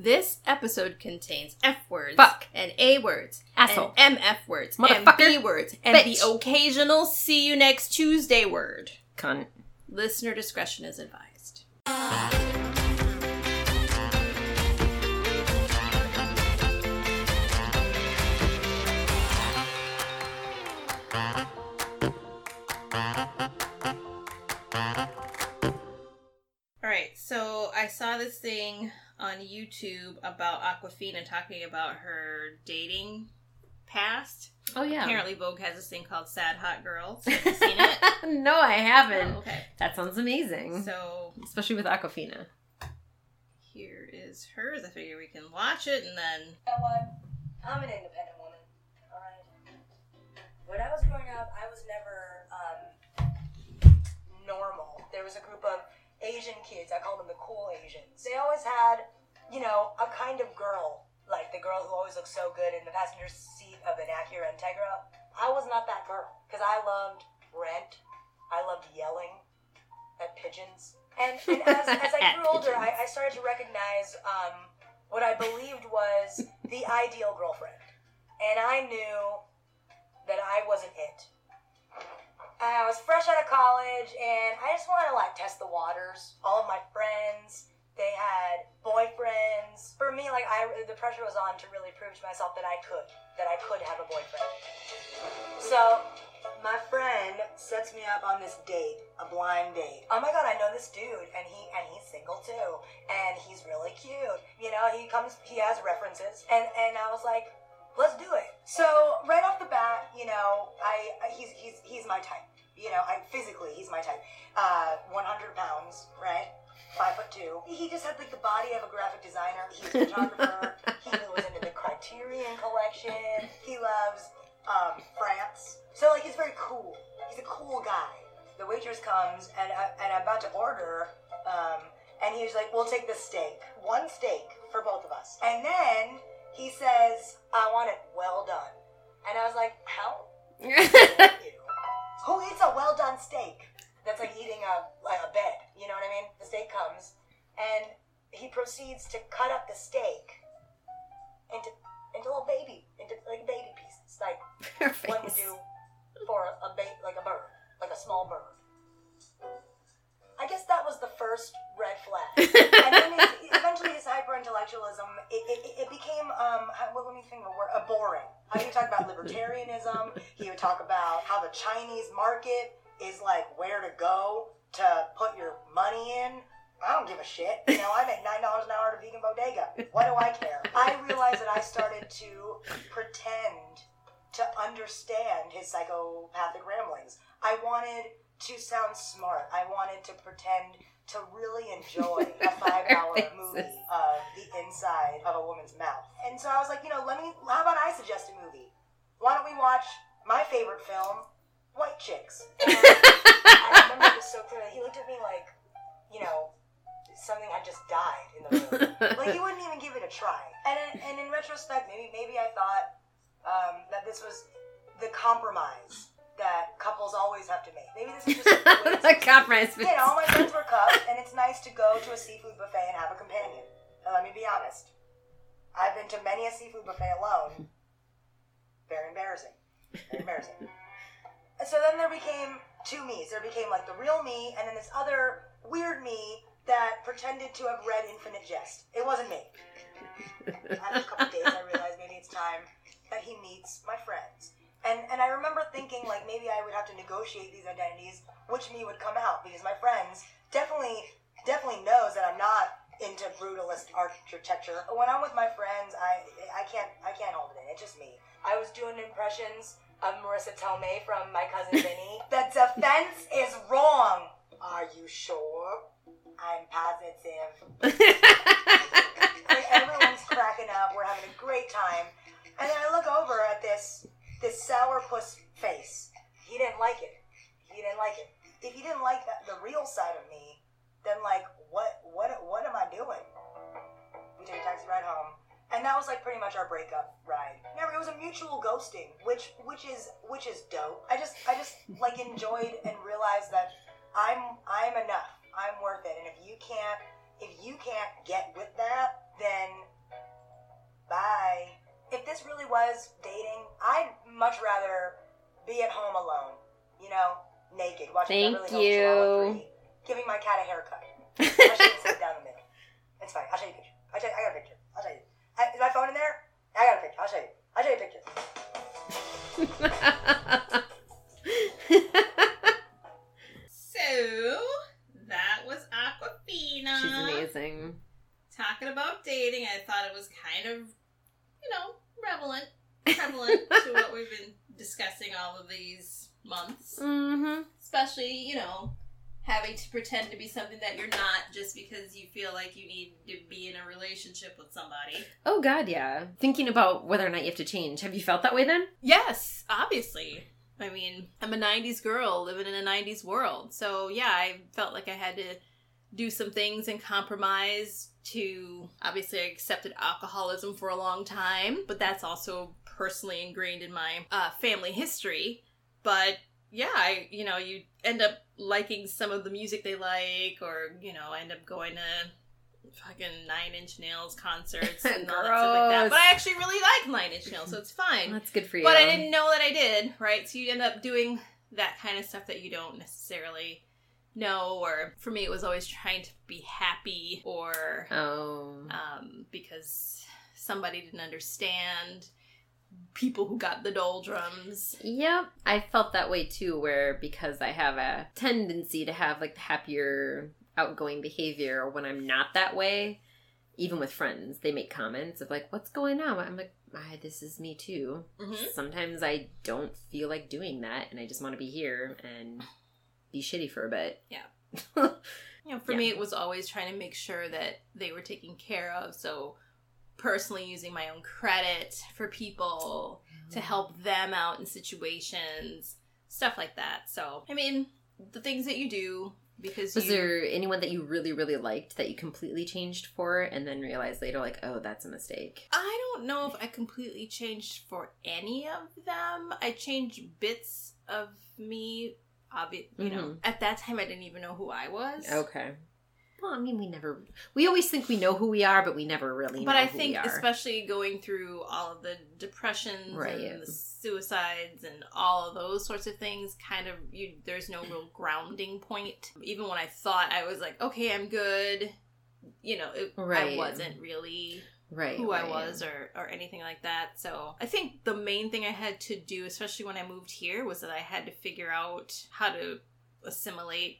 This episode contains F words, Fuck. and A words, Asshole. and MF words, and B words, and Bitch. the occasional see you next Tuesday word. Cunt. Listener discretion is advised. All right, so I saw this thing on YouTube about Awkwafina talking about her dating past. Oh yeah. Apparently, Vogue has this thing called Sad Hot Girls. Have you seen it? no, I haven't. Oh, okay. That sounds amazing. So Especially with Awkwafina. here is hers. I figure we can watch it and then. You know what? I'm an independent woman. Alright. When I was growing up, I was never um, normal. There was a group of Asian kids. I call them the cool Asians. They always had, you know, a kind of girl. Like the girl who always looks so good in the passenger seat of an Acura Integra. I was not that girl. Because I loved rent. I loved yelling at pigeons. And, and as, as I grew older, I. I started to recognize um, what I believed was the ideal girlfriend. And I knew that I wasn't it. I was fresh out of college and I just wanted to like test the waters. All of my friends, they had boyfriends. For me, like I the pressure was on to really prove to myself that I could, that I could have a boyfriend. So my friend sets me up on this date, a blind date. Oh my god, I know this dude, and he and he's single too, and he's really cute. You know, he comes, he has references, and and I was like, let's do it. So right off the bat, you know, I, I he's he's he's my type. You know, I physically he's my type. Uh, 100 pounds, right? Five foot two. He just had like the body of a graphic designer. He's a photographer. he was into the Criterion collection. He loves um, France. So like he's very cool. He's a cool guy. The waitress comes and I, and I'm about to order, um, and he's like, "We'll take the steak, one steak for both of us." And then he says, "I want it well done," and I was like, "How? Who eats oh, a well done steak? That's like eating a like a bed. You know what I mean? The steak comes, and he proceeds to cut up the steak into into little baby into like baby pieces, like one would do for a ba- like a bird, like a small bird. I guess that was the first red flag. and then it, eventually his hyper intellectualism, it, it, it became, um, how, well, let me think of a word, uh, boring. Uh, he would talk about libertarianism. He would talk about how the Chinese market is like where to go to put your money in. I don't give a shit. You know, I make nine dollars an hour at a vegan bodega. What do I care? I realized that I started to pretend to understand his psychopathic ramblings. I wanted to sound smart. I wanted to pretend to really enjoy a five hour movie of the inside of a woman's mouth. And so I was like, you know, let me. How about I suggest a movie? Why don't we watch my favorite film, White Chicks? And I remember this so clearly. He looked at me like, you know, something had just died in the room. like he wouldn't even give it a try. And in, and in retrospect, maybe maybe I thought um, that this was the compromise that couples always have to make. Maybe this is just it's the to You know, my friends were cuffed, and it's nice to go to a seafood buffet and have a companion. Now, let me be honest. I've been to many a seafood buffet alone. Very embarrassing. Very embarrassing. So then there became two me's. There became like the real me, and then this other weird me that pretended to have read Infinite Jest. It wasn't me. After a couple days, I realized maybe it's time that he meets my friends. Have to negotiate these identities, which me would come out because my friends definitely definitely knows that I'm not into brutalist architecture. When I'm with my friends, I I can't I can't hold it in. It's just me. I was doing impressions of Marisa Tomei from My Cousin Vinny. the defense is wrong. Are you sure? I'm positive. Everyone's cracking up. We're having a great time. And then I look over at this this sourpuss face. He didn't like it. He didn't like it. If he didn't like the real side of me, then like, what what what am I doing? We take a taxi ride home, and that was like pretty much our breakup ride. Never, it was a mutual ghosting, which which is which is dope. I just I just like enjoyed and realized that I'm I'm enough. I'm worth it. And if you can't if you can't get with that, then bye. If this really was dating, I'd much rather be at home alone, you know, naked, watching Thank Beverly Hills you. 3, giving my cat a haircut. I should sit down the middle. It's fine. I'll show you a picture. I'll show you, I got a picture. I'll show you. I- Is my phone in there? I got a picture. I'll show you. I'll show you a picture. So that was Awkwafina. She's amazing. Talking about dating, I thought it was kind of, you know, relevant, prevalent to what we've been discussing all of these months. Mm-hmm. Especially, you know, having to pretend to be something that you're not just because you feel like you need to be in a relationship with somebody. Oh God, yeah. Thinking about whether or not you have to change. Have you felt that way then? Yes, obviously. I mean, I'm a 90s girl living in a 90s world. So, yeah, I felt like I had to do some things and compromise to obviously I accepted alcoholism for a long time, but that's also personally ingrained in my uh, family history. But yeah, I you know, you end up liking some of the music they like or, you know, end up going to fucking Nine Inch Nails concerts and all that stuff like that. But I actually really like Nine Inch Nails, so it's fine. That's good for you. But I didn't know that I did, right? So you end up doing that kind of stuff that you don't necessarily know. Or for me, it was always trying to be happy or Oh. um, because somebody didn't understand people who got the doldrums. Yep, I felt that way too, where because I have a tendency to have like the happier, outgoing behavior when I'm not that way, even with friends, they make comments of like, what's going on? I'm like, ah, this is me too. Mhm. Sometimes I don't feel like doing that and I just want to be here and be shitty for a bit. Yeah. You know, for Yeah. me, it was always trying to make sure that they were taken care of. So, personally, using my own credit for people to help them out in situations, stuff like that. So, I mean, the things that you do because Was you, there anyone that you really, really liked that you completely changed for and then realized later, like, oh, that's a mistake? I don't know if I completely changed for any of them. I changed bits of me. Obvi- you know, Mhm. at that time I didn't even know who I was. Okay. Well, I mean, we never, we always think we know who we are, but we never really but I think especially going through all of the depressions Right. and the suicides and all of those sorts of things kind of you there's no real grounding point. Even when i thought i was like okay i'm good you know it, i wasn't really right, who i was or or anything like that. So i think the main thing i had to do especially when i moved here was that i had to figure out how to assimilate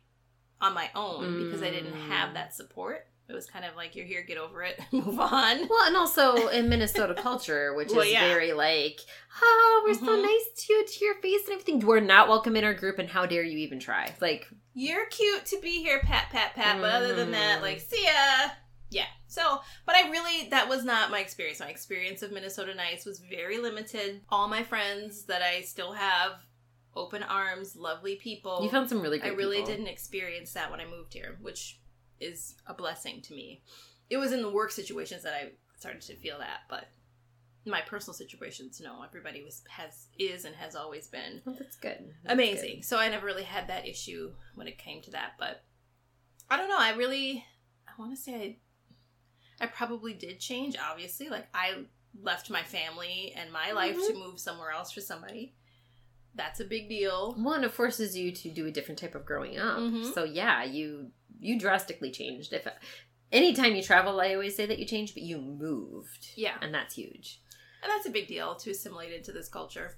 on my own because i didn't have Mm. that support it was kind of like you're here get over it move on Well, and also in Minnesota culture, which Well, is yeah. very like, oh, we're so Mhm. nice to you to your face and everything. We're not welcome in our group, and how dare you even try? Like, you're cute to be here, pat, pat, pat. But other than that, Mm. like, see ya. Yeah. So, but I really, that was not my experience. My experience of Minnesota nice was very limited. All my friends that I still have, open arms, lovely people. you found some really good I really people. didn't experience that when I moved here, which is a blessing to me. It was in the work situations that I started to feel that, but my personal situations, no. Everybody was has is and has always been Well, that's good. That's amazing. So I never really had that issue when it came to that, but I don't know. I really, I want to say I, I probably did change. Obviously, like I left my family and my life to mm-hmm. move somewhere else for somebody. That's a big deal. One, it forces you to do a different type of growing up. Mhm. So yeah, you you drastically changed. If anytime you travel, I always say that you changed, but you moved. Yeah. and that's huge. And that's a big deal to assimilate into this culture.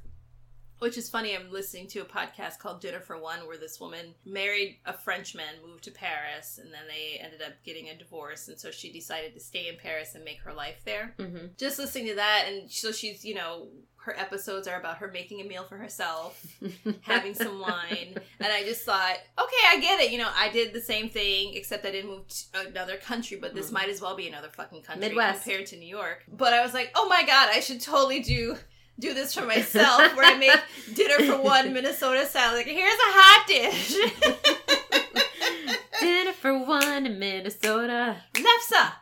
Which is funny, I'm listening to a podcast called Dinner for One where this woman married a Frenchman, moved to Paris, and then they ended up getting a divorce. And so she decided to stay in Paris and make her life there. Mm-hmm. Just listening to that, and so she's, you know, her episodes are about her making a meal for herself, having some wine. And I just thought, okay, I get it. You know, I did the same thing, except I didn't move to another country, but this Mhm. might as well be another fucking country Midwest. compared to New York. But I was like, oh my god, I should totally do do this for myself, where I make dinner for one Minnesota salad. Like, here's a hot dish, Dinner for one in Minnesota. lefse.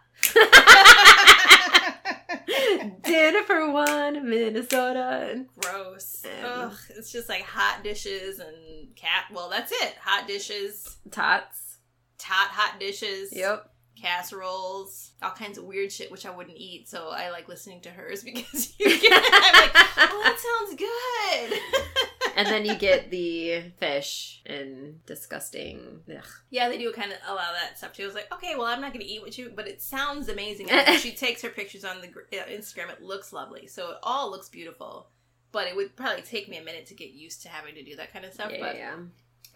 Dinner for one Minnesota. Gross. Um, Ugh, it's just like hot dishes and cat. Well, that's it. Hot dishes, Tots. Tot hot dishes. Yep. Casseroles, all kinds of weird shit which I wouldn't eat. So I like listening to hers because you get, I'm like, oh, that sounds good. and then you get the fish and disgusting. Ugh. Yeah, they do kind of allow that stuff too. I was like, okay, well, I'm not going to eat what you, but it sounds amazing. And she takes her pictures on the uh, Instagram. It looks lovely, so it all looks beautiful. But it would probably take me a minute to get used to having to do that kind of stuff. Yeah, but yeah.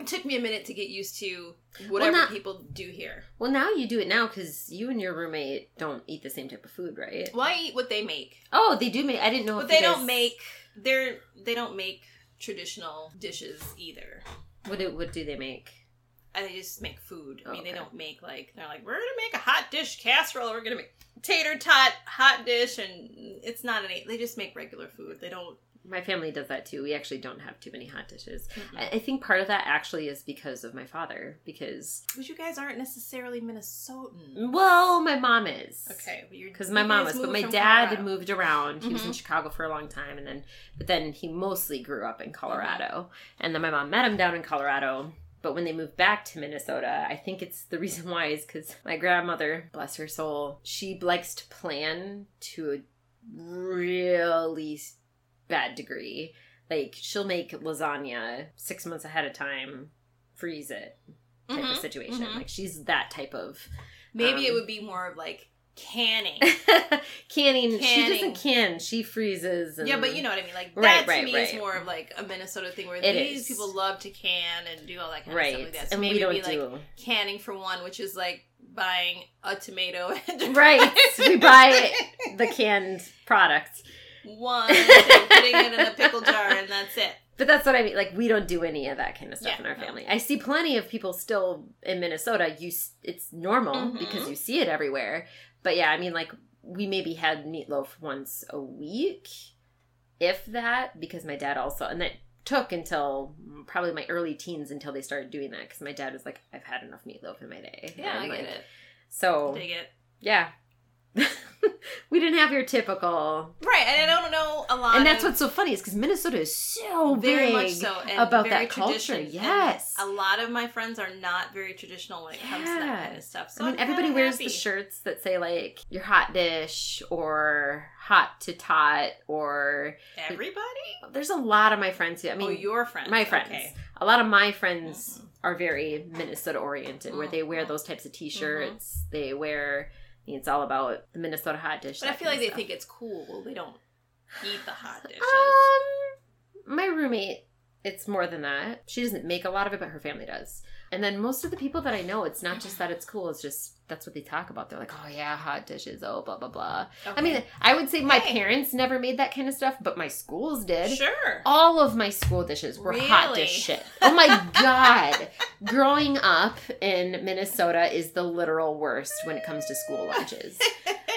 It took me a minute to get used to whatever not- people do here. Well, now you do it now because you and your roommate don't eat the same type of food, right? Well, I eat what they make, Oh, they do make. I didn't know. but they guys- don't make. They're they don't make traditional dishes either. What do, what do they make? And they just make food. I oh, mean, they don't make like they're like we're gonna make a hot dish casserole. We're gonna make tater tot hot dish, and it's not any. They just make regular food. They don't. My family does that too. We actually don't have too many hot dishes. Mm-mm. I, I think part of that actually is because of my father. Because But you guys aren't necessarily Minnesotan. well, my mom is Okay, well, because my mom was, but my dad Colorado. moved around. He was in Mhm. Chicago for a long time, and then but then he mostly grew up in Colorado. And then my mom met him down in Colorado. But when they moved back to Minnesota, I think it's the reason why is because my grandmother, bless her soul, she likes to plan to a really bad degree. Like she'll make lasagna six months ahead of time, freeze it type of Mhm, situation. mhm. Like she's that type of Maybe it um, would be more of like canning. canning. She doesn't can. She freezes. And, yeah, but you know what I mean. Like that Right, to right, me is more of like a Minnesota thing where It these is. people love to can and do all that kind of right? stuff like that. So and maybe don't it'd be do like canning for one, which is like buying a tomato and right. we buy the canned product, one and putting it in a pickle jar and that's it. but that's what I mean. Like we don't do any of that kind of stuff Yeah, in our no. family. I see plenty of people still in Minnesota. You, it's normal Mhm. because you see it everywhere. But yeah, I mean, like we maybe had meatloaf once a week, if that, because my dad also, and that took until probably my early teens until they started doing that because my dad was like, "I've had enough meatloaf in my day." Yeah, I And, get it. So Dig it. yeah, didn't have your typical, Right, and I don't know a lot. and that's of, what's so funny is because Minnesota is so very big much so about that culture. Yes, a lot of my friends are not very traditional when it comes to that kind of stuff. So I mean, I'm everybody wears happy. the shirts that say like your hot dish or hot to tot or Everybody? there's a lot of my friends who I mean oh, your friends. my friends. Okay. A lot of my friends Mhm. are very Minnesota oriented, where they wear those types of T-shirts. They wear. It's all about the Minnesota hot dish. But I feel like they think it's cool. They don't eat the hot dishes. Um, my roommate, it's more than that. She doesn't make a lot of it, but her family does. And then most of the people that I know, it's not just that it's cool. It's just that's what they talk about. They're like, oh yeah, hot dishes. Oh blah blah blah. I mean, I would say my Hey. parents never made that kind of stuff, but my schools did. sure. All of my school dishes were hot dish shit. Oh my god. Growing up in Minnesota is the literal worst when it comes to school lunches.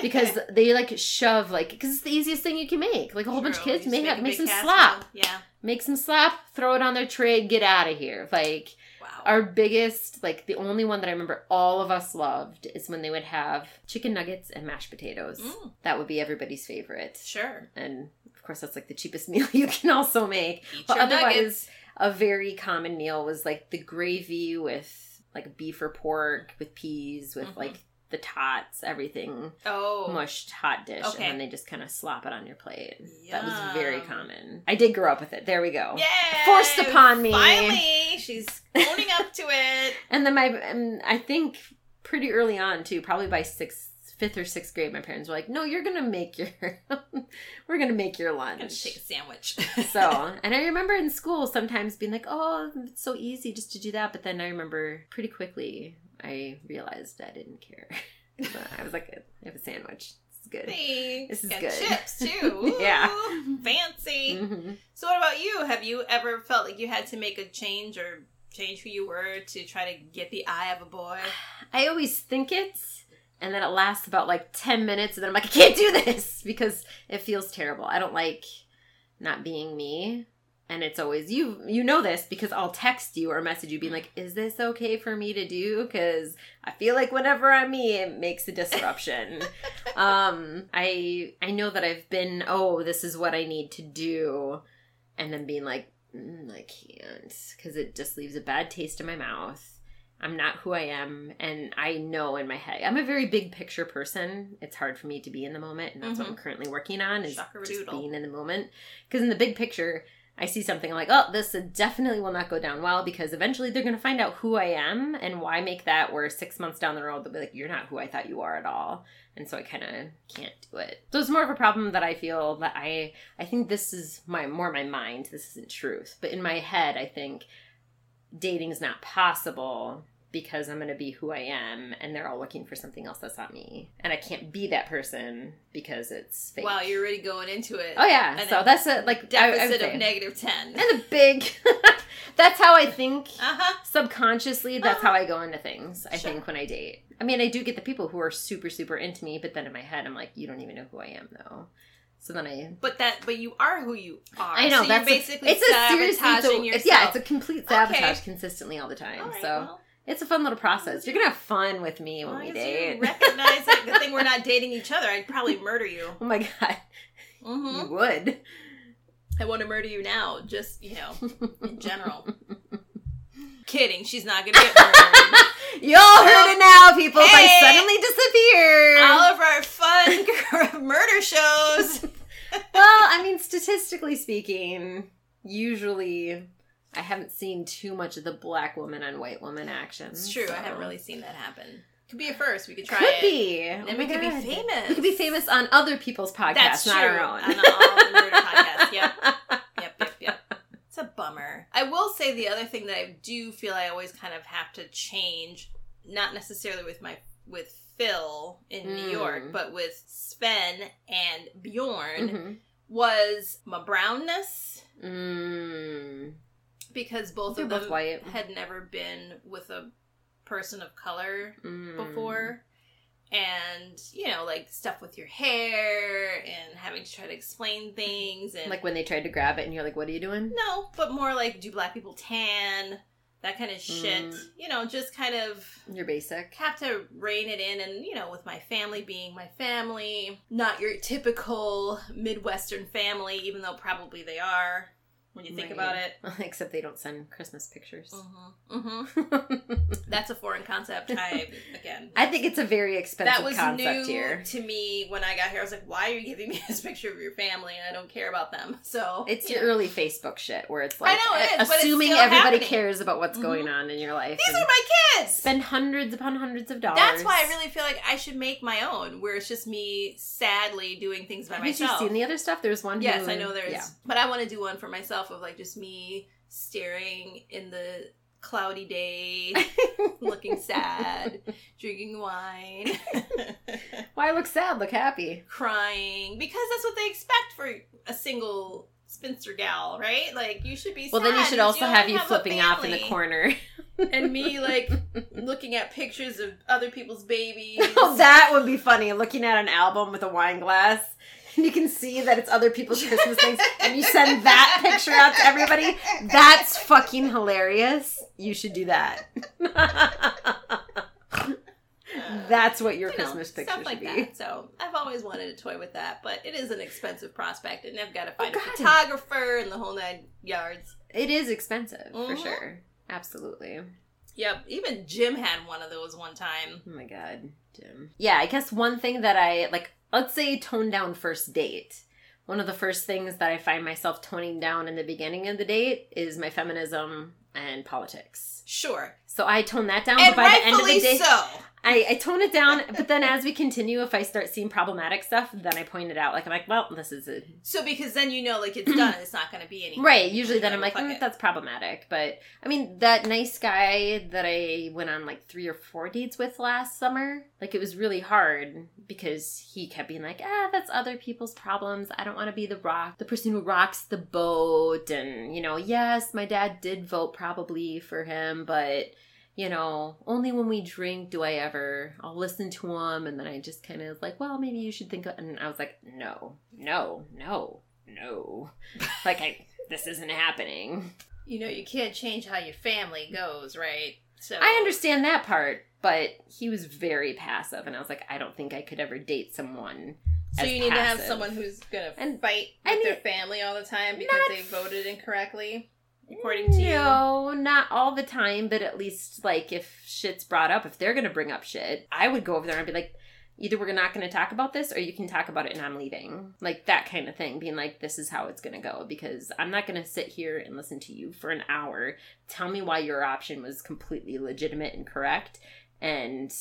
Because they like shove like because it's the easiest thing you can make. Like a whole bunch of kids make make, make some casserole. slop. Yeah. Make some slop, throw it on their tray, get out of here. Like Wow. our biggest, like the only one that I remember all of us loved is when they would have chicken nuggets and mashed potatoes. Mm, That would be everybody's favorite. sure. And of course, that's like the cheapest meal you can also make. Eat But otherwise, nuggets. a very common meal was like the gravy with like beef or pork with peas with Mhm. like the tots, everything Oh. mushed hot dish, Okay. and then they just kind of slop it on your plate. That was very common. I did grow up with it. There we go. Yay! Forced upon me. Finally, she's owning up to it. And then my, and I think pretty early on too, probably by sixth, fifth or sixth grade, my parents were like, "No, you're gonna make your, we're gonna make your I'm gonna lunch." take a sandwich. so, and I remember in school sometimes being like, "Oh, it's so easy just to do that," but then I remember pretty quickly I realized I didn't care. so I was like, "I have a sandwich. It's good." Thanks. This is Got good. chips too. Yeah. Fancy. hmm So what about you? Have you ever felt like you had to make a change or change who you were to try to get the eye of a boy? I always think it, and then it lasts about like 10 minutes, and then I'm like, I can't do this because it feels terrible. I don't like not being me. And it's always you you know this because I'll text you or message you being like, "Is this okay for me to do?" Cuz I feel like whenever I'm me, it makes a disruption. um I I know that I've been, "Oh, this is what I need to do." And then being like, mm, "I can't" cuz it just leaves a bad taste in my mouth I'm not who I am, and I know in my head I'm a very big picture person. It's hard for me to be in the moment, and that's what I'm currently working on is just being in the moment. Because in the big picture, I see something I'm like, oh, this definitely will not go down well because eventually they're going to find out who I am and why make that. Where six months down the road they'll be like, you're not who I thought you are at all, and so I kind of can't do it. So it's more of a problem that I feel that I I think this is my more my mind. This isn't truth, but in my head, I think dating is not possible because I'm going to be who I am and they're all looking for something else that's not me. And I can't be that person because it's fake. Wow, you're already going into it. Oh yeah. And So that's a like I- I deficit of negative ten. and the big That's how I think Uh huh. subconsciously that's how I go into things. I Sure. think when I date. I mean, I do get the people who are super super into me, but then in my head I'm like, you don't even know who I am though. So then I But that, but you are who you are. I know So that's you're a- basically it's a seriously sabotaging it's, yourself. yeah it's a complete sabotage Okay. consistently all the time. All right, so well, it's a fun little process. You're gonna have fun with me when we date. recognize it. Good thing we're not dating each other. I'd probably murder you. oh my god, hmm you would. I want to murder you now. Just you know, in general. Kidding. She's not gonna get murdered. you all heard it now, people. If I suddenly disappear. All of our fun murder shows. well, I mean, statistically speaking, usually I haven't seen too much of the black woman on white woman action. It's true. so- I haven't really seen that happen. Could be a first. We could try Could it. be. Then Oh we could be famous. We could be famous on other people's podcasts, That's not true. our own. On all the podcasts. Yep. Yep. Yep. Yep. It's a bummer. I will say the other thing that I do feel I always kind of have to change, not necessarily with my with Phil in New Mm. York, but with Sven and Bjorn Mhm. was my brownness Mm. Because both They're of them white. had never been with a person of color Mm. before and you know like stuff with your hair and having to try to explain things and Like when they tried to grab it and you're like, what are you doing? no but more like do black people tan that kind of shit Mm. you know just kind of You're basic. have to rein it in and you know with my family being my family not your typical midwestern family even though probably they are when you think Right. about it Except they don't send Christmas pictures. hmm hmm that's a foreign concept i again I think it's a very expensive that was concept new here. to me when I got here. I was like, "Why are you giving me this picture of your family? I don't care about them." So It's you your know. early Facebook shit where it's like know, it is, assuming everybody happening. cares about what's Mhm. going on in your life. These are my kids. spend hundreds upon hundreds of dollars. That's why I really feel like I should make my own, where it's just me sadly doing things by Have myself. you seen the other stuff? There's one. yes, who- I know there's, Yeah. but I want to do one for myself of like just me staring in the cloudy day, looking sad, drinking wine. Why look sad? Look happy. crying because that's what they expect for a single spinster gal, right? Like you should be. Well, then you should also only have you a flipping off in the corner. and me like looking at pictures of other people's babies. oh, that would be funny. Looking at an album with a wine glass. And you can see that it's other people's Christmas things, and you send that picture out to everybody. That's fucking hilarious. You should do that. That's what your You know, Christmas picture stuff should like be. that. So I've always wanted a toy with that, but it is an expensive prospect, and I've got to find Oh, a photographer and the whole nine yards. It is expensive for Mhm. sure. Absolutely. Yep, even Jim had one of those one time. Oh my god, Jim. Yeah, I guess one thing that I like, let's say tone down first date. One of the first things that I find myself toning down in the beginning of the date is my feminism and politics. Sure, So I tone that down, and but by the end of the day, so. I, I tone it down. But then as we continue, if I start seeing problematic stuff, then I point it out. Like I'm like, well, this is a So because then you know, like it's done, it's not going to be any Right. Usually then I'm like, mm, that's problematic. But I mean, that nice guy that I went on like three or four dates with last summer, like it was really hard because he kept being like, ah, that's other people's problems. I don't want to be the rock, the person who rocks the boat. And, you know, yes, my dad did vote probably for him, but. You know, only when we drink do I ever. I'll listen to him, and then I just kind of was like, well, maybe you should think. Of, and I was like, no, no, no, no. like I this isn't happening. you know you can't change how your family goes, right? So I understand that part, but he was very passive and I was like I don't think I could ever date someone. So as you need to have someone who's gonna And fight I with their family all the time because Not they voted incorrectly. According to you? No, not all the time, but at least like if shit's brought up, if they're gonna bring up shit, I would go over there and be like, either we're not gonna talk about this or you can talk about it and I'm leaving. Like that kind of thing, being like, this is how it's gonna go because I'm not gonna sit here and listen to you for an hour. Tell me why your option was completely legitimate and correct and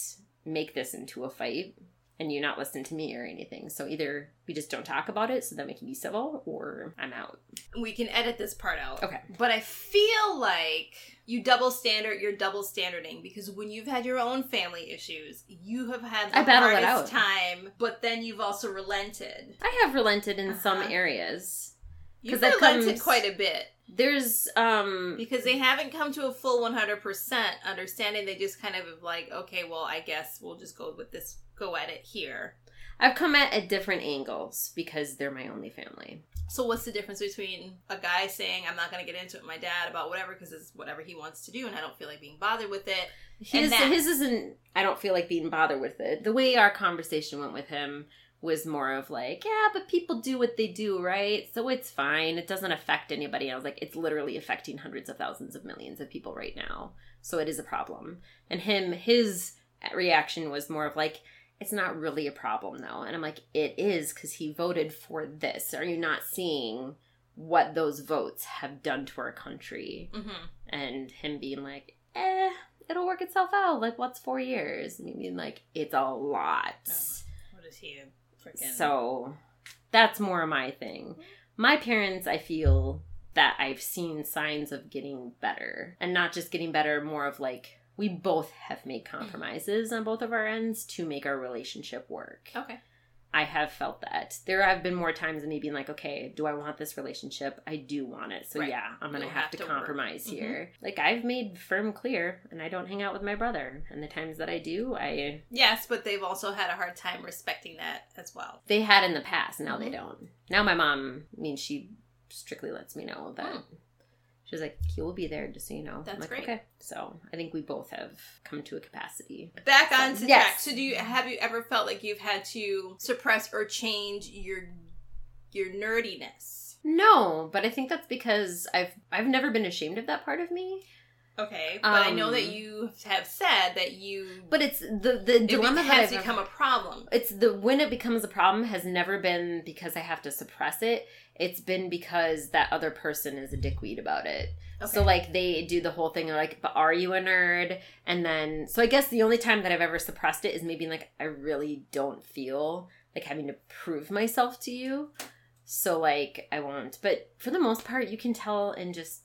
make this into a fight and you not listen to me or anything. So either we just don't talk about it so that we can be civil or I'm out. We can edit this part out. Okay. But I feel like you double standard, you're double standarding because when you've had your own family issues, you have had the I hardest out. time, but then you've also relented. I have relented in some Uh-huh. areas. You've relented comes- quite a bit There's um because they haven't come to a full 100% understanding. They just kind of like, okay, well, I guess we'll just go with this, go at it here. I've come at at different angles because they're my only family. So what's the difference between a guy saying I'm not going to get into it with my dad about whatever because it's whatever he wants to do and I don't feel like being bothered with it. His his isn't I don't feel like being bothered with it. The way our conversation went with him was more of like, yeah, but people do what they do, right? So it's fine. It doesn't affect anybody. I was like, it's literally affecting hundreds of thousands of millions of people right now. So it is a problem. And him his reaction was more of like it's not really a problem though. And I'm like, it is because he voted for this. Are you not seeing what those votes have done to our country? Mm-hmm. And him being like, eh, it'll work itself out. Like, what's four years? And me being like, it's a lot. Oh. What is he? Freaking So that's more of my thing. My parents, I feel that I've seen signs of getting better. And not just getting better, more of like, we both have made compromises on both of our ends to make our relationship work. okay. I have felt that. There have been more times of me being like, okay, do I want this relationship? I do want it. So Right. yeah, I'm gonna have, have to, to work. compromise Mhm. here. Like I've made firm clear and I don't hang out with my brother. And the times that I do, I Yes, but they've also had a hard time respecting that as well. they had in the past, now they Mhm. don't. Now my mom I mean she strictly lets me know that Hmm. she's like, he will be there just so you know. That's like, great. Okay. So I think we both have come to a capacity. Back So, on to yes. track. So, do you have you ever felt like you've had to suppress or change your your nerdiness? No, but I think that's because I've I've never been ashamed of that part of me. Okay, but I know Um, that you have said that you But it's the the it dilemma that has become a problem. it's the when it becomes a problem has never been because I have to suppress it. It's been because that other person is a dickweed about it. Okay. So like they do the whole thing of like, but are you a nerd? And then so I guess the only time that I've ever suppressed it is maybe like I really don't feel like having to prove myself to you. So like I won't. But for the most part you can tell and just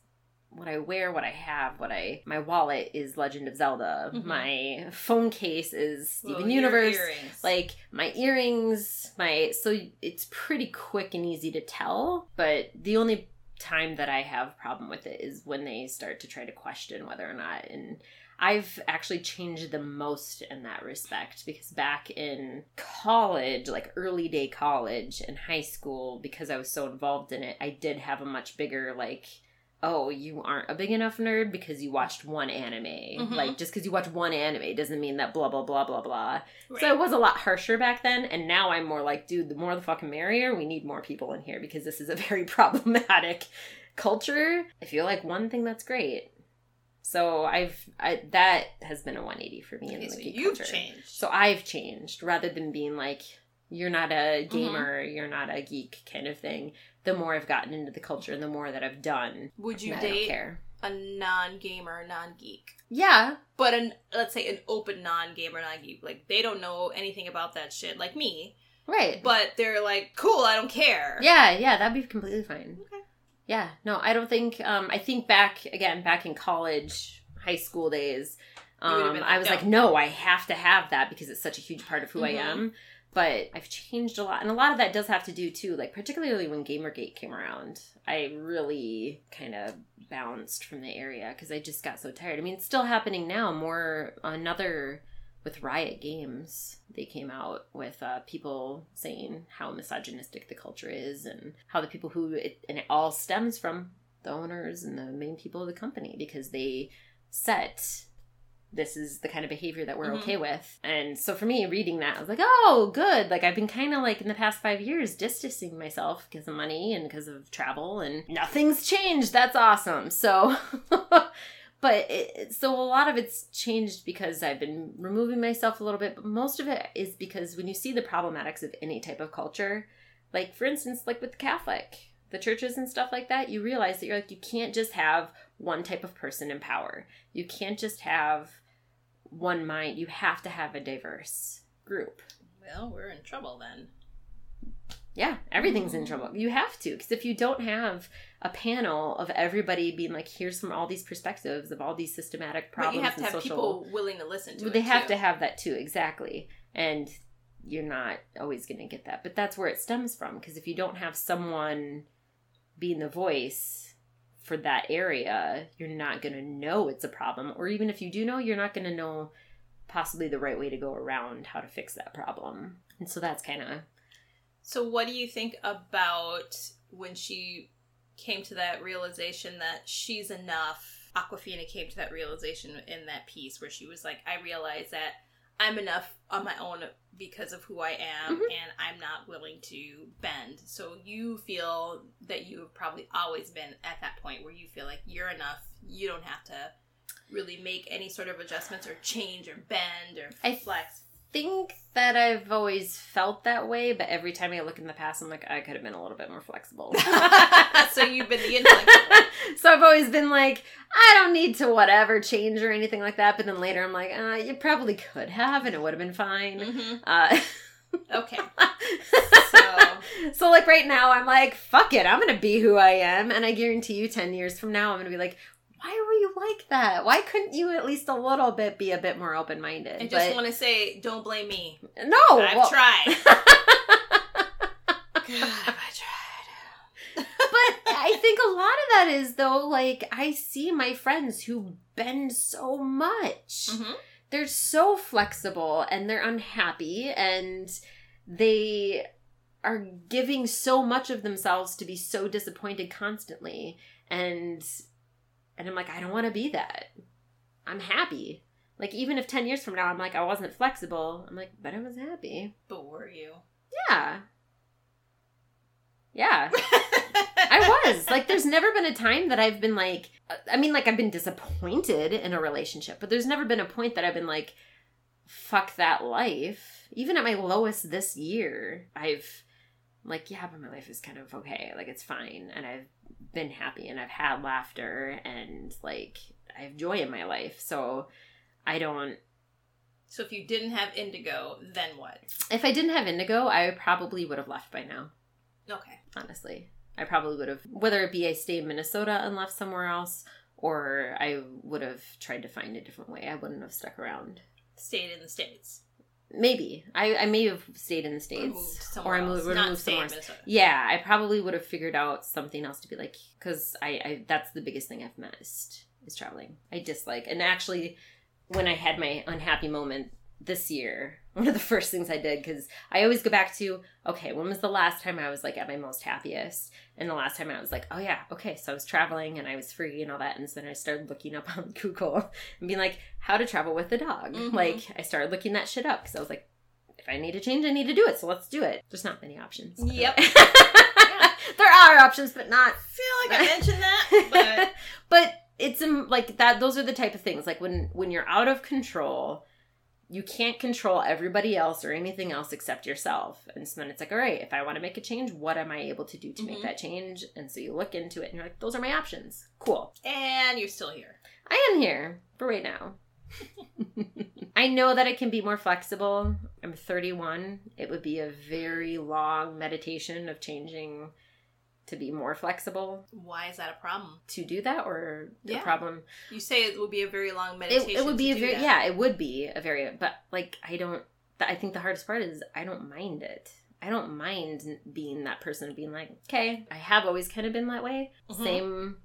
what I wear, what I have, what I my wallet is Legend of Zelda. Mhm. My phone case is Steven Well, Universe like my earrings my so it's pretty quick and easy to tell but the only time that i have problem with it is when they start to try to question whether or not and i've actually changed the most in that respect because back in college like early day college and high school because i was so involved in it i did have a much bigger like oh you aren't a big enough nerd because you watched one anime Mhm. like just because you watch one anime doesn't mean that blah blah blah blah blah Right. so it was a lot harsher back then, and now I'm more like, dude, the more the fucking merrier. We need more people in here because this is a very problematic culture. I feel like one thing that's great. So I've I, that has been a 180 for me in Okay, the so geek you've culture. changed. So I've changed rather than being like, you're not a Mm-hmm. gamer, you're not a geek kind of thing. The more I've gotten into the culture and the more that I've done, Would you I date a non-gamer, non-geek? Yeah, But an let's say an open non-gamer, non-geek, like they don't know anything about that shit, like me. right. But they're like, cool, I don't care. Yeah, yeah, that'd be completely fine. Okay. Yeah, no, I don't think. Um, I think back again, back in college, high school days, um, been I was no. like, no, I have to have that because it's such a huge part of who Mhm. I am. But I've changed a lot, and a lot of that does have to do too, like particularly when GamerGate came around. I really kind of bounced from the area because I just got so tired. I mean, it's still happening now. More another with Riot Games, they came out with uh, people saying how misogynistic the culture is and how the people who it, and it all stems from the owners and the main people of the company because they set this is the kind of behavior that we're Mhm. okay with. And so for me, reading that, I was like, oh, good. Like I've been kind of like in the past five years distancing myself because of money and because of travel, and nothing's changed. That's awesome. So. But it, it- so a lot of it's changed because I've been removing myself a little bit, but most of it is because when you see the problematics of any type of culture, like for instance, like with the Catholic, the churches and stuff like that, you realize that you're like you can't just have one type of person in power. You can't just have one mind. You have to have a diverse group. Well, we're in trouble then. Yeah, everything's in trouble. You have to because if you don't have a panel of everybody being like, here's from all these perspectives of all these systematic But problems you have to have social. people willing to listen to they have too. to have that too, exactly. And you're not always going to get that. But that's where it stems from because if you don't have someone being the voice for that area, you're not going to know it's a problem. Or even if you do know, you're not going to know possibly the right way to go around how to fix that problem. And so that's kind of So, what do you think about when she came to that realization that she's enough? Awkwafina came to that realization in that piece where she was like, I realize that I'm enough on my own because of who I am Mhm. and I'm not willing to bend. So, you feel that you have probably always been at that point where you feel like you're enough. You don't have to really make any sort of adjustments or change or bend or I flex. Think that I've always felt that way, but every time I look in the past, I'm like, I could have been a little bit more flexible. so, you've been the inflexible. so I've always been like, I don't need to whatever change or anything like that. But then later I'm like, uh, you probably could have, and it would have been fine. hmm Uh, Okay. So. so like right now, I'm like, fuck it, I'm gonna be who I am, and I guarantee you, ten years from now, I'm gonna be like. Why were you like that? Why couldn't you at least a little bit be a bit more open minded? I just want to say, don't blame me. no. I've well- tried. God, I tried. but I think a lot of that is though, like I see my friends who bend so much. Mhm. They're so flexible and they're unhappy and they are giving so much of themselves to be so disappointed constantly and and I'm like I don't want to be that. I'm happy. Like even if 10 years from now I'm like I wasn't flexible, I'm like but I was happy. But were you? Yeah. Yeah. I was. Like, there's never been a time that I've been like, I mean, like, I've been disappointed in a relationship, but there's never been a point that I've been like, fuck that life. Even at my lowest this year, I've, like, yeah, but my life is kind of okay. Like, it's fine. And I've been happy and I've had laughter and, like, I have joy in my life. So I don't, So if you didn't have indigo, then what? if I didn't have indigo, I probably would have left by now. Okay. honestly. I probably would have, whether it be I stay in Minnesota and left somewhere else, or I would have tried to find a different way. I wouldn't have stuck around. Stayed in the states. Maybe I, I may have stayed in the states, or, somewhere I moved, would have moved somewhere. else. Yeah, I probably would have figured out something else to be like, because I, I that's the biggest thing I've missed is traveling. I dislike, and actually, when I had my unhappy moment this year, one of the first things I did because I always go back to, okay, when was the last time I was like at my most happiest? And the last time I was like, oh yeah, okay, so I was traveling and I was free and all that, and so then I started looking up on Google and being like, how to travel with a dog. Mhm. Like I started looking that shit up because I was like. If I need to change, I need to do it. So let's do it. There's not many options. Yep. there are options, but not. I feel like I mentioned that, but but it's um, like that. Those are the type of things. Like when when you're out of control, you can't control everybody else or anything else except yourself. And so then it's like, all right, if I want to make a change, what am I able to do to Mhm. make that change? And so you look into it and you're like, those are my options. Cool. and you're still here. I am here for right now. I know that it can be more flexible. I'm 31. It would be a very long meditation of changing to be more flexible. Why is that a problem? To do that, or the Yeah. problem? You say it would be a very long meditation. it would be a very that. yeah. It would be a very but like I don't. I think the hardest part is I don't mind it. I don't mind being that person being like, okay, I have always kind of been that way. Mhm. Same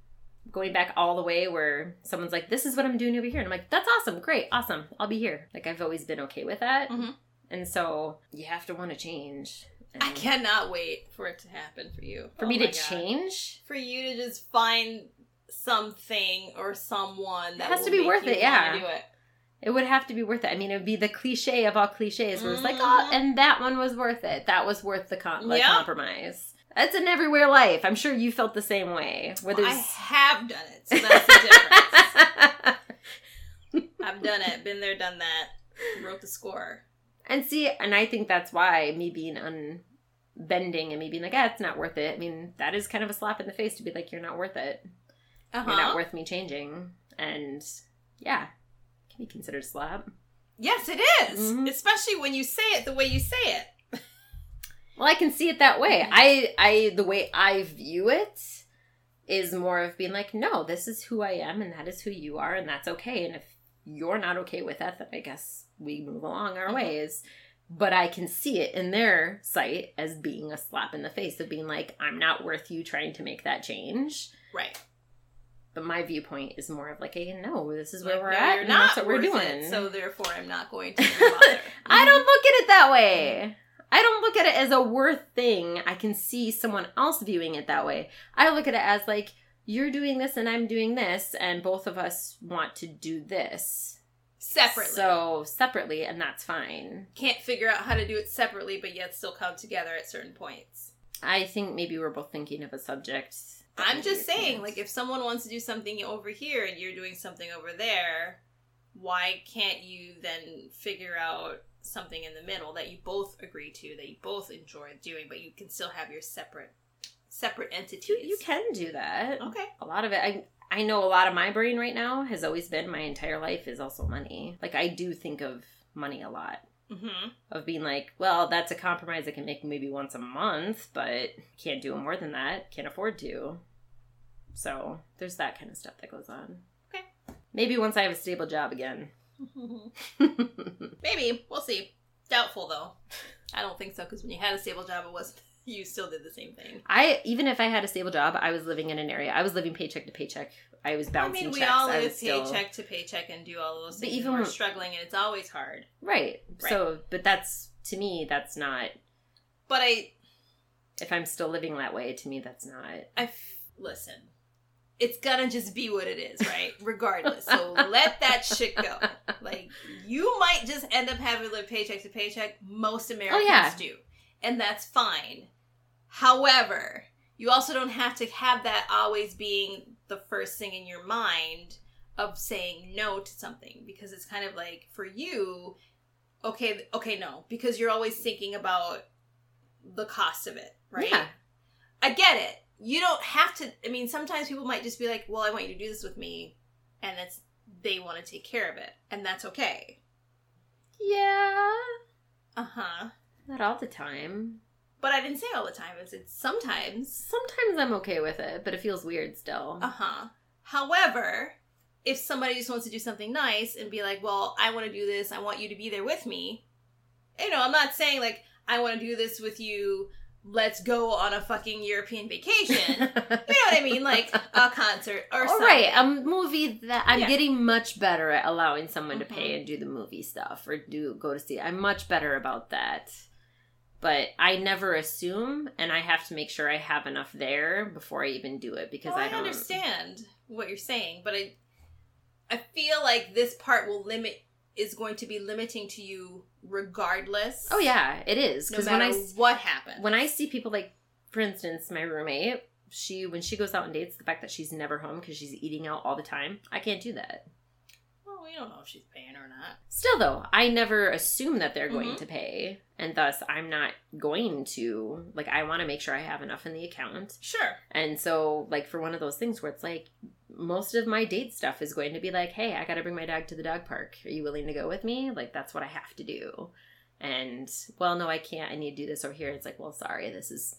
going back all the way where someone's like, this is what I'm doing over here. And I'm like, that's awesome. Great. Awesome. I'll be here. Like, I've always been okay with that. Mhm. And so you have to want to change. I cannot wait for it to happen for you. For Oh me to God. change, For you to just find something or someone that has will to be worth it, yeah. Do it. It would have to be worth it. I mean, it would be the cliche of all cliches where it's like, oh, Mhm. and that one was worth it. That was worth the, com- the Yep. compromise. That's an everywhere life. I'm sure you felt the same way. Where Well, I have done it, so that's the difference. I've done it, been there, done that, wrote the score. And see, and I think that's why me being unbending and me being like, ah, it's not worth it. I mean, that is kind of a slap in the face to be like, you're not worth it. Uh-huh. You're not worth me changing. And yeah, can be considered a slap. yes, it is. Mhm. especially when you say it the way you say it. Well, I can see it that way. I, I, the way I view it is more of being like, no, this is who I am, and that is who you are, and that's okay. And if you're not okay with that, then I guess we move along our Mhm. ways. But I can see it in their sight as being a slap in the face of being like, I'm not worth you trying to make that change. Right. But my viewpoint is more of like, hey, no, this is where Like, we're no, at, you're and not that's what we're doing. it, so therefore, I'm not going to bother. I don't look at it that way. I don't look at it as a worth thing. I can see someone else viewing it that way. I look at it as like, you're doing this and I'm doing this, and both of us want to do this. Separately. So, separately, and that's fine. can't figure out how to do it separately, but yet still come together at certain points. I think maybe we're both thinking of a subject. I'm just saying, like, if someone wants to do something over here and you're doing something over there, why can't you then figure out something in the middle that you both agree to, that you both enjoy doing, but you can still have your separate separate entities? you, you can do that. Okay. A lot of it, I I know a lot of my brain right now has always been my entire life is also money. Like I do think of money a lot. Mm-hmm. of being like, well, that's a compromise I can make maybe once a month, but can't do more than that, can't afford to. So there's that kind of stuff that goes on. Okay. Maybe once I have a stable job again. Maybe we'll see. Doubtful though. I don't think so because when you had a stable job, it was you still did the same thing. I even if I had a stable job, I was living in an area. I was living paycheck to paycheck. I was bouncing. I mean, we checks. all live still- paycheck to paycheck and do all those But things. even we're struggling, and it's always hard. Right. Right. So, but that's to me, that's not. But I, If I'm still living that way, to me, that's not. I f- listen. It's gonna just be what it is, right? Regardless. So let that shit go. Like you might just end up having to live paycheck to paycheck. Most Americans Oh, yeah. do, and that's fine. However, you also don't have to have that always being the first thing in your mind of saying no to something because it's kind of like for you, okay, okay, no, because you're always thinking about the cost of it, right? Yeah. I get it. You don't have to. I mean, sometimes people might just be like, "Well, I want you to do this with me," and that's they want to take care of it, and that's okay. Yeah. Uh huh. Not all the time. But I didn't say all the time. It's, it's sometimes. Sometimes I'm okay with it, but it feels weird still. Uh huh. However, if somebody just wants to do something nice and be like, "Well, I want to do this. I want you to be there with me," you know, I'm not saying like I want to do this with you. Let's go on a fucking European vacation. you know what I mean? Like a concert or All something. right, a movie that I'm Yeah. getting much better at allowing someone to Mhm. pay and do the movie stuff or do go to see. I'm much better about that. But I never assume, and I have to make sure I have enough there before I even do it because Well, I I, don't understand what you're saying, but I I feel like this part will limit is going to be limiting to you regardless. Oh yeah, it is no because matter when I what happens. when I see people like, for instance, my roommate, she when she goes out and dates, the fact that she's never home because she's eating out all the time, I can't do that. We don't know if she's paying or not. Still, though, I never assume that they're going Mhm. to pay, and thus I'm not going to. Like, I want to make sure I have enough in the account. Sure. And so, like, for one of those things where it's like, most of my date stuff is going to be like, hey, I got to bring my dog to the dog park. Are you willing to go with me? Like, that's what I have to do. And, well, no, I can't. I need to do this over here. It's like, well, sorry, this is,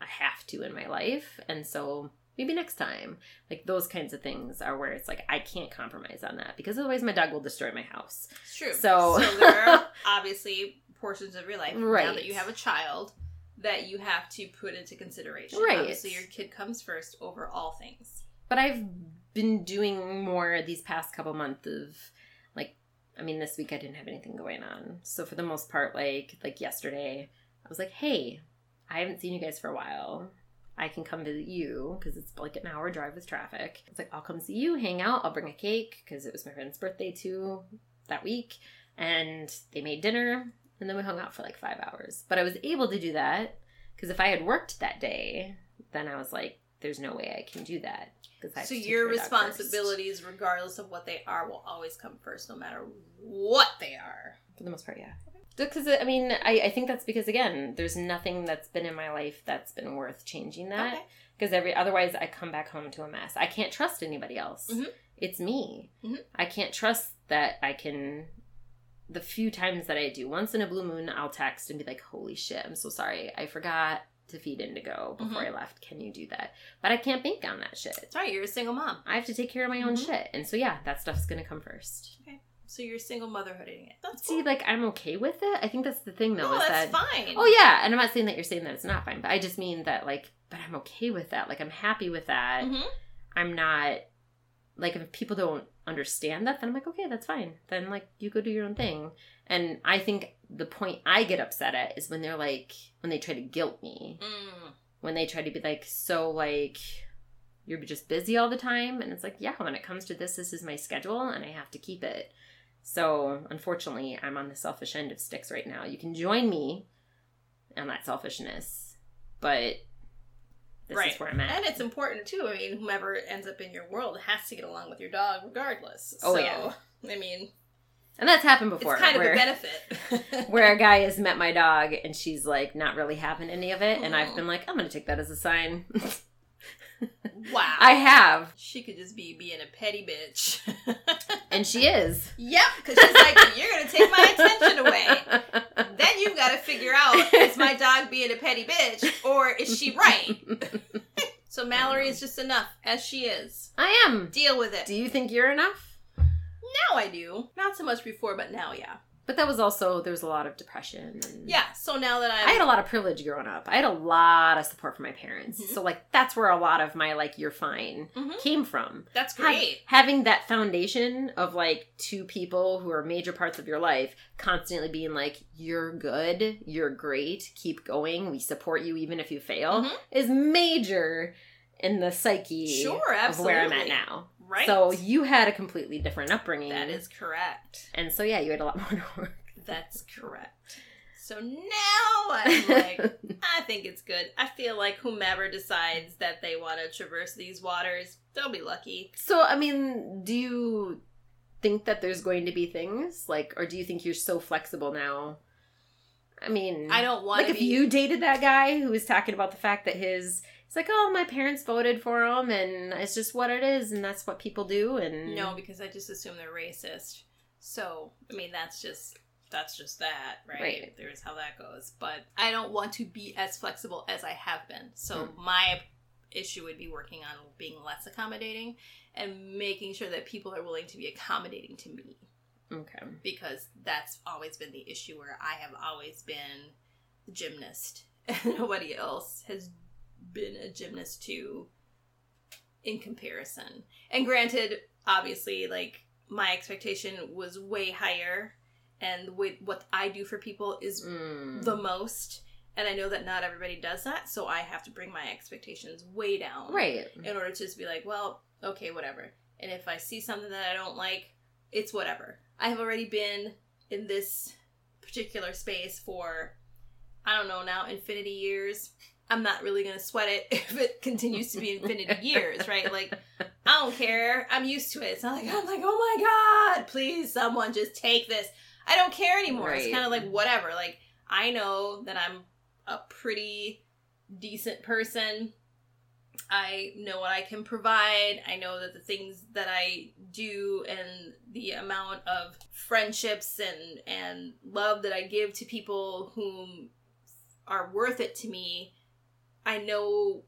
I have to in my life. And so, maybe next time. Like, those kinds of things are where it's like, I can't compromise on that because otherwise my dog will destroy my house. It's true. So- so there are obviously portions of your life right. now that you have a child that you have to put into consideration. Right. So your kid comes first over all things. but I've been doing more these past couple months of like I mean this week I didn't have anything going on. So for the most part like like yesterday I was like, "Hey, I haven't seen you guys for a while. I can come visit you because it's like an hour drive with traffic." It's like, "I'll come see you, hang out, I'll bring a cake because it was my friend's birthday too." that week and they made dinner and then we hung out for like five hours. But I was able to do that because if I had worked that day, then I was like, there's no way I can do that. So your responsibilities, regardless of what they are, will always come first, no matter what they are. For the most part, yeah. Because I mean, I, I think that's because again, there's nothing that's been in my life that's been worth changing that. Okay. Because every otherwise, I come back home to a mess. I can't trust anybody else. Mhm. It's me. Mhm. I can't trust that I can. The few times that I do, once in a blue moon, I'll text and be like, "Holy shit, I'm so sorry. I forgot to feed Indigo before I left. Can you do that?" But I can't bank on that shit. Sorry, you're a single mom. I have to take care of my own Mhm. shit, and so yeah, that stuff's gonna come first. So you're single motherhooding it. That's See, cool. like I'm okay with it. I think that's the thing, though. no, is that's that fine. Oh yeah, and I'm not saying that you're saying that it's not fine, but I just mean that like, but I'm okay with that. Like I'm happy with that. Mhm. I'm not like if people don't understand that, then I'm like, okay, that's fine. Then like you go do your own thing. And I think the point I get upset at is when they're like when they try to guilt me. Mm. When they try to be like so like you're just busy all the time and it's like, yeah, when it comes to this, this is my schedule and I have to keep it. So unfortunately, I'm on the selfish end of sticks right now. You can join me on that selfishness, but this Right. is where I'm at. And it's important too. I mean, whomever ends up in your world has to get along with your dog regardless. Oh, so, yeah. I mean, And that's happened before. it's kind where, of a benefit. where a guy has met my dog and she's like not really having any of it, and I've mm. been like, I'm gonna take that as a sign. wow. I have, She could just be being a petty bitch. and she is. yep, because she's like, you're going to take my attention away. Then you've got to figure out is my dog being a petty bitch or is she right? So Mallory is just enough as she is. I am. Deal with it. Do you think you're enough? Now I do. Not so much before, but now, yeah. But that was also there was a lot of depression. And Yeah, so now that I'm. I had a lot of privilege growing up. I had a lot of support from my parents. Mhm. So like that's where a lot of my like you're fine Mhm. came from. That's Ha- great. having that foundation of like two people who are major parts of your life constantly being like you're good, you're great, keep going, we support you even if you fail Mhm. is major in the psyche Sure, of where I'm at now. Right. So you had a completely different upbringing. that is correct. And so yeah, you had a lot more to work. That's correct. So now I'm like, I think it's good. I feel like whomever decides that they want to traverse these waters, they'll be lucky. So, I mean, do you think that there's going to be things like, or do you think you're so flexible now? I mean, I don't want like if be. you dated that guy who was talking about the fact that his, it's like, oh, my parents voted for him, and it's just what it is, and that's what people do, and No, because I just assume they're racist. So, I mean, that's just that's just that, right? Right. There's how that goes. But I don't want to be as flexible as I have been. So Hmm. my issue would be working on being less accommodating and making sure that people are willing to be accommodating to me okay, because that's always been the issue where I have always been the gymnast and nobody else has been a gymnast too in comparison. And granted, obviously, like my expectation was way higher and with what I do for people is Mm. the most and I know that not everybody does that, so I have to bring my expectations way down right, in order to just be like, well, okay, whatever. And if I see something that I don't like, it's whatever. I have already been in this particular space for, I don't know now, infinity years. I'm not really going to sweat it if it continues to be infinity years, right? Like, I don't care. I'm used to it. It's not like, I'm like, oh my God, please, someone just take this. I don't care anymore. It's kind of like, whatever. Like, I know that I'm a pretty decent person. I know what I can provide. I know that the things that I do and the amount of friendships and and love that I give to people whom are worth it to me, I know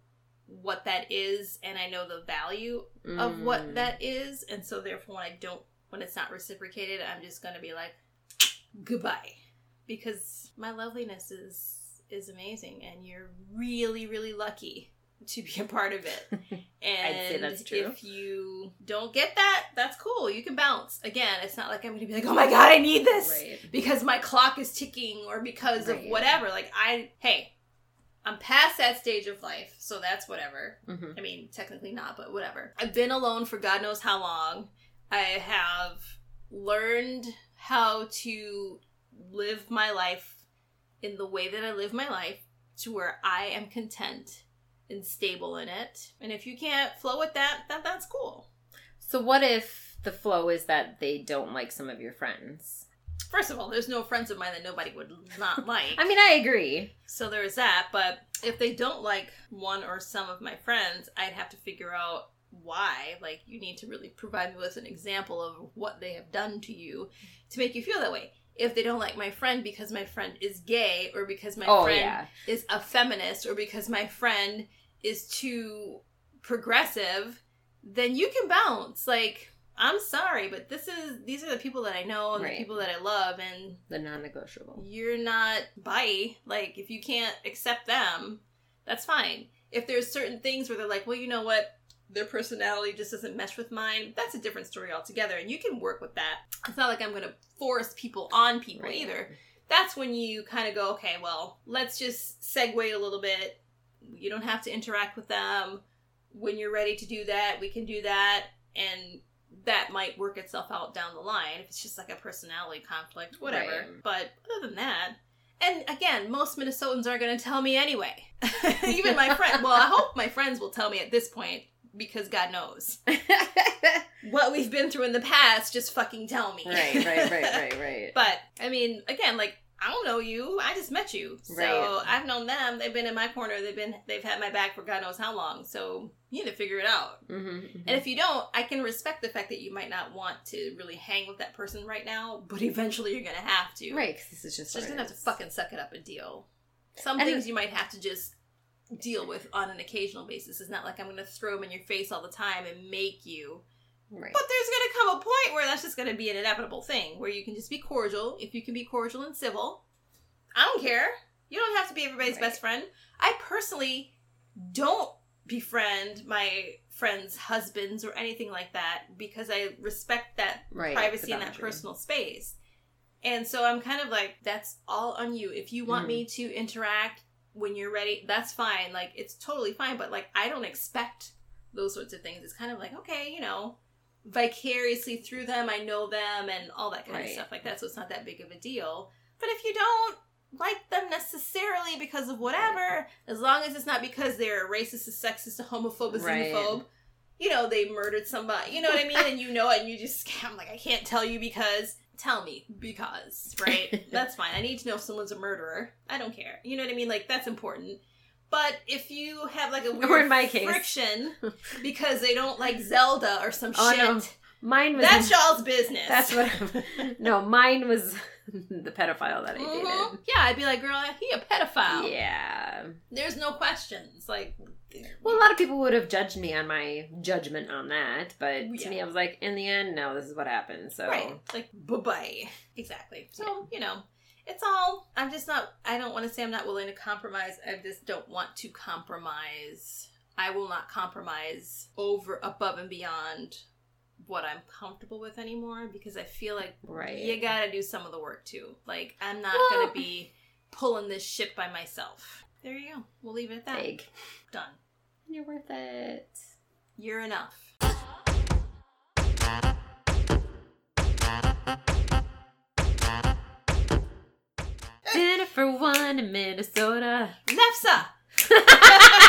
what that is and I know the value of what Mm. that is and so therefore when I don't when it's not reciprocated, I'm just going to be like goodbye because my loveliness is is amazing and you're really really lucky to be a part of it. And I'd say that's true. if you don't get that, that's cool. You can bounce. Again, it's not like I'm going to be like, "Oh my god, I need this." right. because my clock is ticking or because Right. of whatever. Like I hey, I'm past that stage of life, so that's whatever. hmm I mean, technically not, but whatever. I've been alone for God knows how long. I have learned how to live my life in the way that I live my life to where I am content and stable in it. And if you can't flow with that, then that's cool. So what if the flow is that they don't like some of your friends? First of all, there's no friends of mine that nobody would not like. I mean, I agree. So there's that, but if they don't like one or some of my friends, I'd have to figure out why. Like, you need to really provide me with an example of what they have done to you to make you feel that way. If they don't like my friend because my friend is gay, or because my oh friend yeah. is a feminist, or because my friend is too progressive, then you can bounce. Like, I'm sorry, but this is these are the people that I know and Right. the people that I love, and The non-negotiable. you're not bye. Like if you can't accept them, that's fine. If there's certain things where they're like, well, you know what, their personality just doesn't mesh with mine, that's a different story altogether, and you can work with that. It's not like I'm gonna force people on people Right. either. That's when you kind of go, okay, well, let's just segue a little bit. You don't have to interact with them. When you're ready to do that, we can do that, and that might work itself out down the line if it's just like a personality conflict, whatever. Right. But other than that, and again, most Minnesotans aren't going to tell me anyway. Even my friend, well, I hope my friends will tell me at this point because God knows what we've been through in the past. Just fucking tell me. right, right, right, right, right. But I mean, again, like I don't know you. I just met you, so Right. I've known them. They've been in my corner. They've been they've had my back for God knows how long. So you need to figure it out. mm-hmm, And if you don't, I can respect the fact that you might not want to really hang with that person right now, but eventually you're gonna have to. right, because this is just So you're just gonna have to fucking suck it up and deal. Some And- things you might have to just deal with on an occasional basis. It's not like I'm gonna throw them in your face all the time and make you. Right. But there's gonna come a point where that's just gonna be an inevitable thing where you can just be cordial. If you can be cordial and civil, I don't care. You don't have to be everybody's Right. best friend. I personally don't befriend my friends' husbands or anything like that because I respect that right. privacy and that personal space. And so I'm kind of like, that's all on you. If you want Mhm. me to interact when you're ready, that's fine. Like, it's totally fine. But, like, I don't expect those sorts of things. It's kind of like, okay, you know, vicariously through them, I know them and all that kind of stuff like that. So it's not that big of a deal. But if you don't like them necessarily because of whatever, as long as it's not because they're racist, a sexist, a homophobe, a Right. xenophobe, you know, they murdered somebody. You know what I mean? and you know it, and you just, I'm like, I can't tell you because. Tell me because, right? that's fine. I need to know if someone's a murderer. I don't care. You know what I mean? Like that's important. But if you have like a weird Or in my case. friction because they don't like Zelda or some Oh, shit, no. Mine was that's y'all's business. That's what. I'm, no, mine was the pedophile that I Mhm. dated. Yeah, I'd be like, girl, he a pedophile. Yeah. There's no questions. Like, Well, a lot of people would have judged me on my judgment on that, but to me, I was like, in the end, no, this is what happened. So, right? Like, bye bye. Exactly. So you know, it's all. I'm just not. I don't want to say I'm not willing to compromise. I just don't want to compromise. I will not compromise over above and beyond what I'm comfortable with anymore because I feel like right. you gotta do some of the work too. Like I'm not Well- gonna be pulling this shit by myself. There you go. We'll leave it at that. Big. Done. You're worth it. You're enough. For one in Minnesota. Lefse.